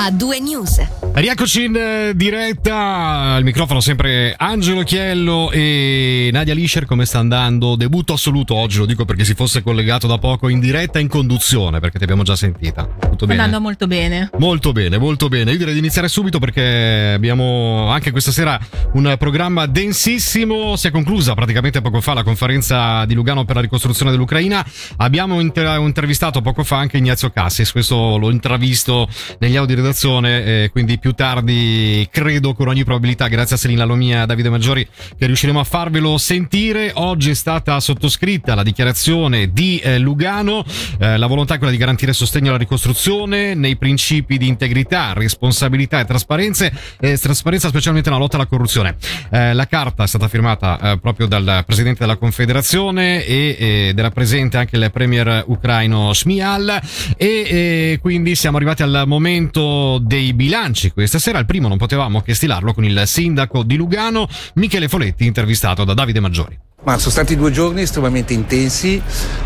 a due news. Rieccoci in eh, diretta, al microfono sempre Angelo Chiello e Nadia Lischer, come sta andando? Debutto assoluto oggi, lo dico perché si fosse collegato da poco in diretta in conduzione, perché ti abbiamo già sentita. Tutto bene? Andando molto bene. Molto bene, molto bene. Io direi di iniziare subito perché abbiamo anche questa sera un programma densissimo. Si è conclusa praticamente poco fa la conferenza di Lugano per la ricostruzione dell'Ucraina. Abbiamo inter- intervistato poco fa anche Ignazio Cassis, questo l'ho intravisto negli audio di redazione, eh, quindi più tardi credo con ogni probabilità, grazie a Selina Lomia e Davide Maggiori, che riusciremo a farvelo sentire. Oggi è stata sottoscritta la dichiarazione di eh, Lugano, eh, la volontà è quella di garantire sostegno alla ricostruzione nei principi di integrità, responsabilità e trasparenza, trasparenza specialmente nella lotta alla corruzione. Eh, la carta è stata firmata eh, proprio dal Presidente della Confederazione e ed era presente anche il Premier ucraino Shmial e quindi siamo arrivati al momento dei bilanci questa sera. Il primo non potevamo che stilarlo con il sindaco di Lugano, Michele Foletti, intervistato da Davide Maggiori. Ma sono stati due giorni estremamente intensi,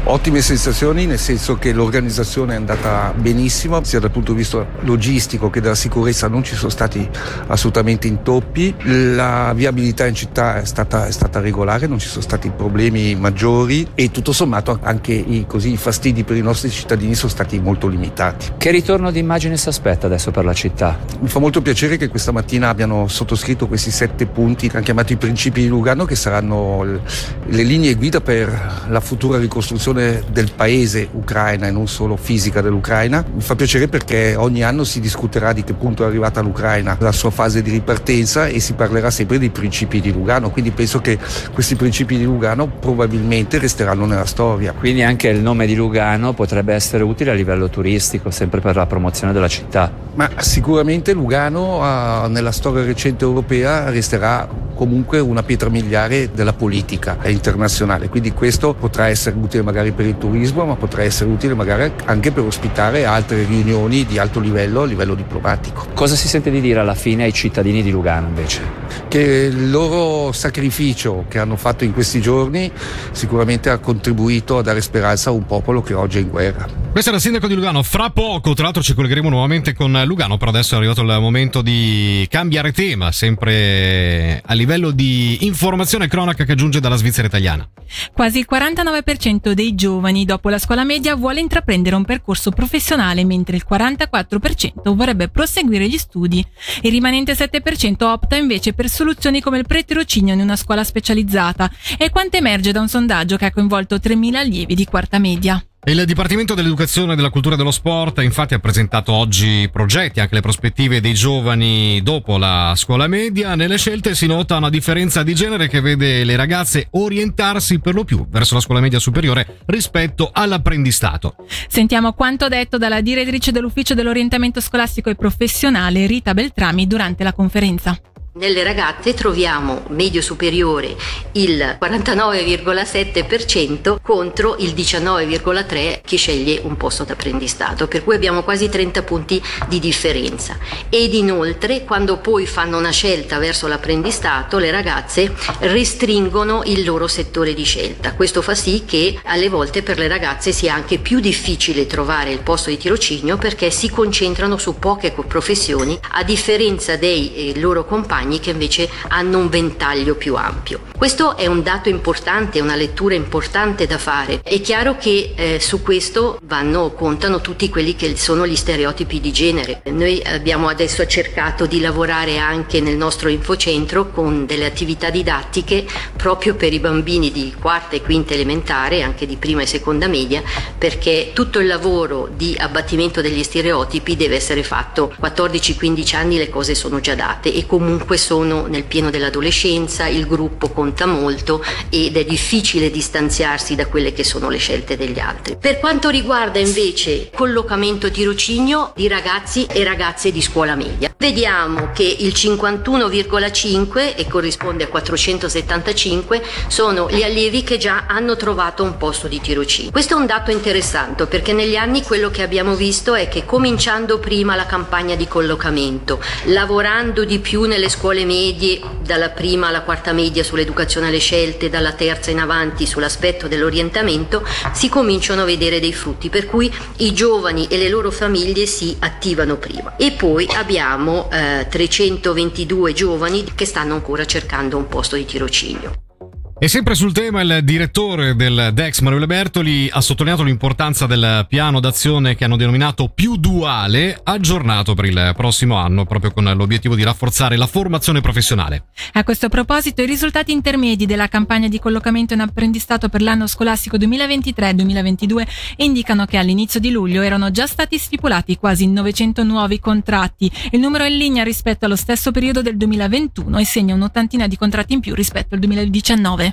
ottime sensazioni, nel senso che l'organizzazione è andata benissimo, sia dal punto di vista logistico che della sicurezza non ci sono stati assolutamente intoppi, la viabilità in città è stata, è stata regolare, non ci sono stati problemi maggiori e tutto sommato anche i, così, i fastidi per i nostri cittadini sono stati molto limitati. Che ritorno di immagine si aspetta adesso per la città? Mi fa molto piacere che questa mattina abbiano sottoscritto questi sette punti che hanno chiamato i principi di Lugano che saranno le linee guida per la futura ricostruzione del paese ucraina e non solo fisica dell'Ucraina. Mi fa piacere perché ogni anno si discuterà di che punto è arrivata l'Ucraina, la sua fase di ripartenza e si parlerà sempre dei principi di Lugano, quindi penso che questi principi di Lugano probabilmente resteranno nella storia. Quindi anche il nome di Lugano potrebbe essere utile a livello turistico, sempre per la promozione della città. Ma sicuramente Lugano uh, nella storia recente europea resterà comunque una pietra miliare della politica internazionale, quindi questo potrà essere utile magari per il turismo, ma potrà essere utile magari anche per ospitare altre riunioni di alto livello a livello diplomatico. Cosa si sente di dire alla fine ai cittadini di Lugano invece? Che il loro sacrificio che hanno fatto in questi giorni sicuramente ha contribuito a dare speranza a un popolo che oggi è in guerra. Questo era il sindaco di Lugano. Fra poco, tra l'altro, ci collegheremo nuovamente con Lugano, però adesso è arrivato il momento di cambiare tema, sempre a livello di informazione cronaca che giunge dalla Svizzera italiana. Quasi il 49% dei giovani dopo la scuola media vuole intraprendere un percorso professionale, mentre il 44% vorrebbe proseguire gli studi. Il rimanente 7% opta invece per soluzioni come il pretirocinio in una scuola specializzata, è quanto emerge da un sondaggio che ha coinvolto 3.000 allievi di quarta media. Il Dipartimento dell'Educazione, della Cultura e dello Sport infatti ha presentato oggi progetti, anche le prospettive dei giovani dopo la scuola media. Nelle scelte si nota una differenza di genere che vede le ragazze orientarsi per lo più verso la scuola media superiore rispetto all'apprendistato. Sentiamo quanto detto dalla direttrice dell'Ufficio dell'Orientamento Scolastico e Professionale Rita Beltrami durante la conferenza. Nelle ragazze troviamo medio superiore il 49,7% contro il 19,3% che sceglie un posto d'apprendistato, per cui abbiamo quasi 30 punti di differenza. Ed inoltre, quando poi fanno una scelta verso l'apprendistato, le ragazze restringono il loro settore di scelta. Questo fa sì che alle volte per le ragazze sia anche più difficile trovare il posto di tirocinio perché si concentrano su poche professioni, a differenza dei eh, loro compagni compagni che invece hanno un ventaglio più ampio. Questo è un dato importante, una lettura importante da fare. È chiaro che eh, su questo vanno, contano tutti quelli che sono gli stereotipi di genere. Noi abbiamo adesso cercato di lavorare anche nel nostro infocentro con delle attività didattiche proprio per i bambini di quarta e quinta elementare, anche di prima e seconda media, perché tutto il lavoro di abbattimento degli stereotipi deve essere fatto 14-15 anni le cose sono già date e comunque comunque sono nel pieno dell'adolescenza, il gruppo conta molto ed è difficile distanziarsi da quelle che sono le scelte degli altri. Per quanto riguarda invece collocamento tirocinio di ragazzi e ragazze di scuola media, vediamo che il 51,5 e corrisponde a 475 sono gli allievi che già hanno trovato un posto di tirocinio. Questo è un dato interessante perché negli anni quello che abbiamo visto è che cominciando prima la campagna di collocamento, lavorando di più nelle scuole scuole medie, dalla prima alla quarta media sull'educazione alle scelte, dalla terza in avanti sull'aspetto dell'orientamento, si cominciano a vedere dei frutti, per cui i giovani e le loro famiglie si attivano prima. E poi abbiamo eh, 322 giovani che stanno ancora cercando un posto di tirocinio. E sempre sul tema, il direttore del DEX, Manuele Bertoli, ha sottolineato l'importanza del piano d'azione che hanno denominato più duale, aggiornato per il prossimo anno, proprio con l'obiettivo di rafforzare la formazione professionale. A questo proposito, i risultati intermedi della campagna di collocamento in apprendistato per l'anno scolastico 2023-2022 indicano che all'inizio di luglio erano già stati stipulati quasi 900 nuovi contratti. Il numero è in linea rispetto allo stesso periodo del 2021 e segna un'ottantina di contratti in più rispetto al 2019.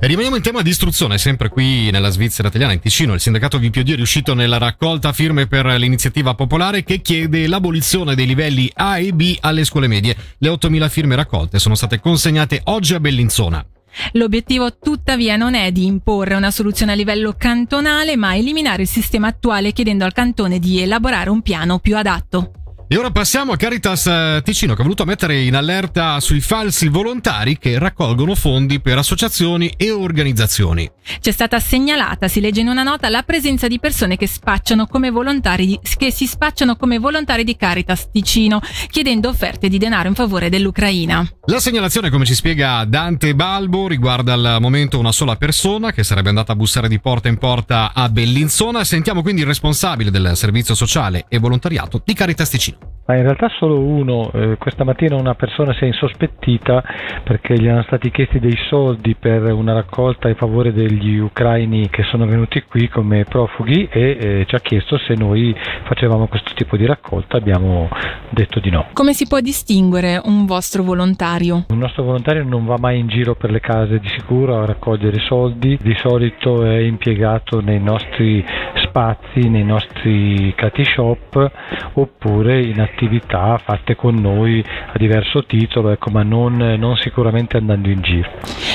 E rimaniamo in tema di istruzione, sempre qui nella Svizzera italiana, in Ticino. Il sindacato VPOD è riuscito nella raccolta firme per l'iniziativa popolare che chiede l'abolizione dei livelli A e B alle scuole medie. Le 8.000 firme raccolte sono state consegnate oggi a Bellinzona. L'obiettivo tuttavia non è di imporre una soluzione a livello cantonale, ma eliminare il sistema attuale chiedendo al cantone di elaborare un piano più adatto. E ora passiamo a Caritas eh, Ticino che ha voluto mettere in allerta sui falsi volontari che raccolgono fondi per associazioni e organizzazioni. C'è stata segnalata, si legge in una nota, la presenza di persone che spacciano come volontari di, che si spacciano come volontari di Caritas Ticino, chiedendo offerte di denaro in favore dell'Ucraina. La segnalazione, come ci spiega Dante Balbo, riguarda al momento una sola persona che sarebbe andata a bussare di porta in porta a Bellinzona. Sentiamo quindi il responsabile del servizio sociale e volontariato di Caritas Ticino. Ma in realtà solo uno, eh, questa mattina una persona si è insospettita perché gli erano stati chiesti dei soldi per una raccolta in favore degli ucraini che sono venuti qui come profughi e eh, ci ha chiesto se noi facevamo questo tipo di raccolta, abbiamo detto di no. Come si può distinguere un vostro volontario? Un nostro volontario non va mai in giro per le case di sicuro a raccogliere soldi, di solito è impiegato nei nostri spazi, nei nostri cati shop oppure in attività fatte con noi a diverso titolo, ecco, ma non, non sicuramente andando in giro.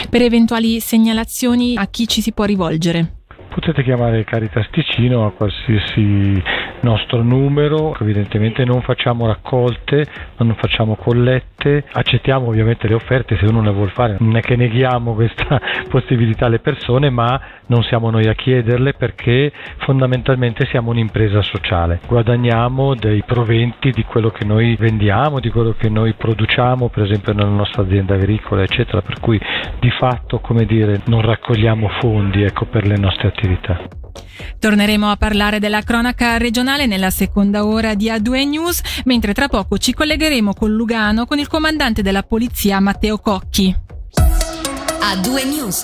Per eventuali segnalazioni a chi ci si può rivolgere? Potete chiamare Caritas Ticino a qualsiasi nostro numero, evidentemente non facciamo raccolte, non facciamo collette, accettiamo ovviamente le offerte se uno ne vuole fare, non è che neghiamo questa possibilità alle persone, ma non siamo noi a chiederle perché fondamentalmente siamo un'impresa sociale, guadagniamo dei proventi di quello che noi vendiamo, di quello che noi produciamo, per esempio nella nostra azienda agricola, eccetera, per cui di fatto, come dire, non raccogliamo fondi ecco, per le nostre attività. Torneremo a parlare della cronaca regionale nella seconda ora di A2 News, mentre tra poco ci collegheremo con Lugano con il comandante della polizia Matteo Cocchi. A2 News.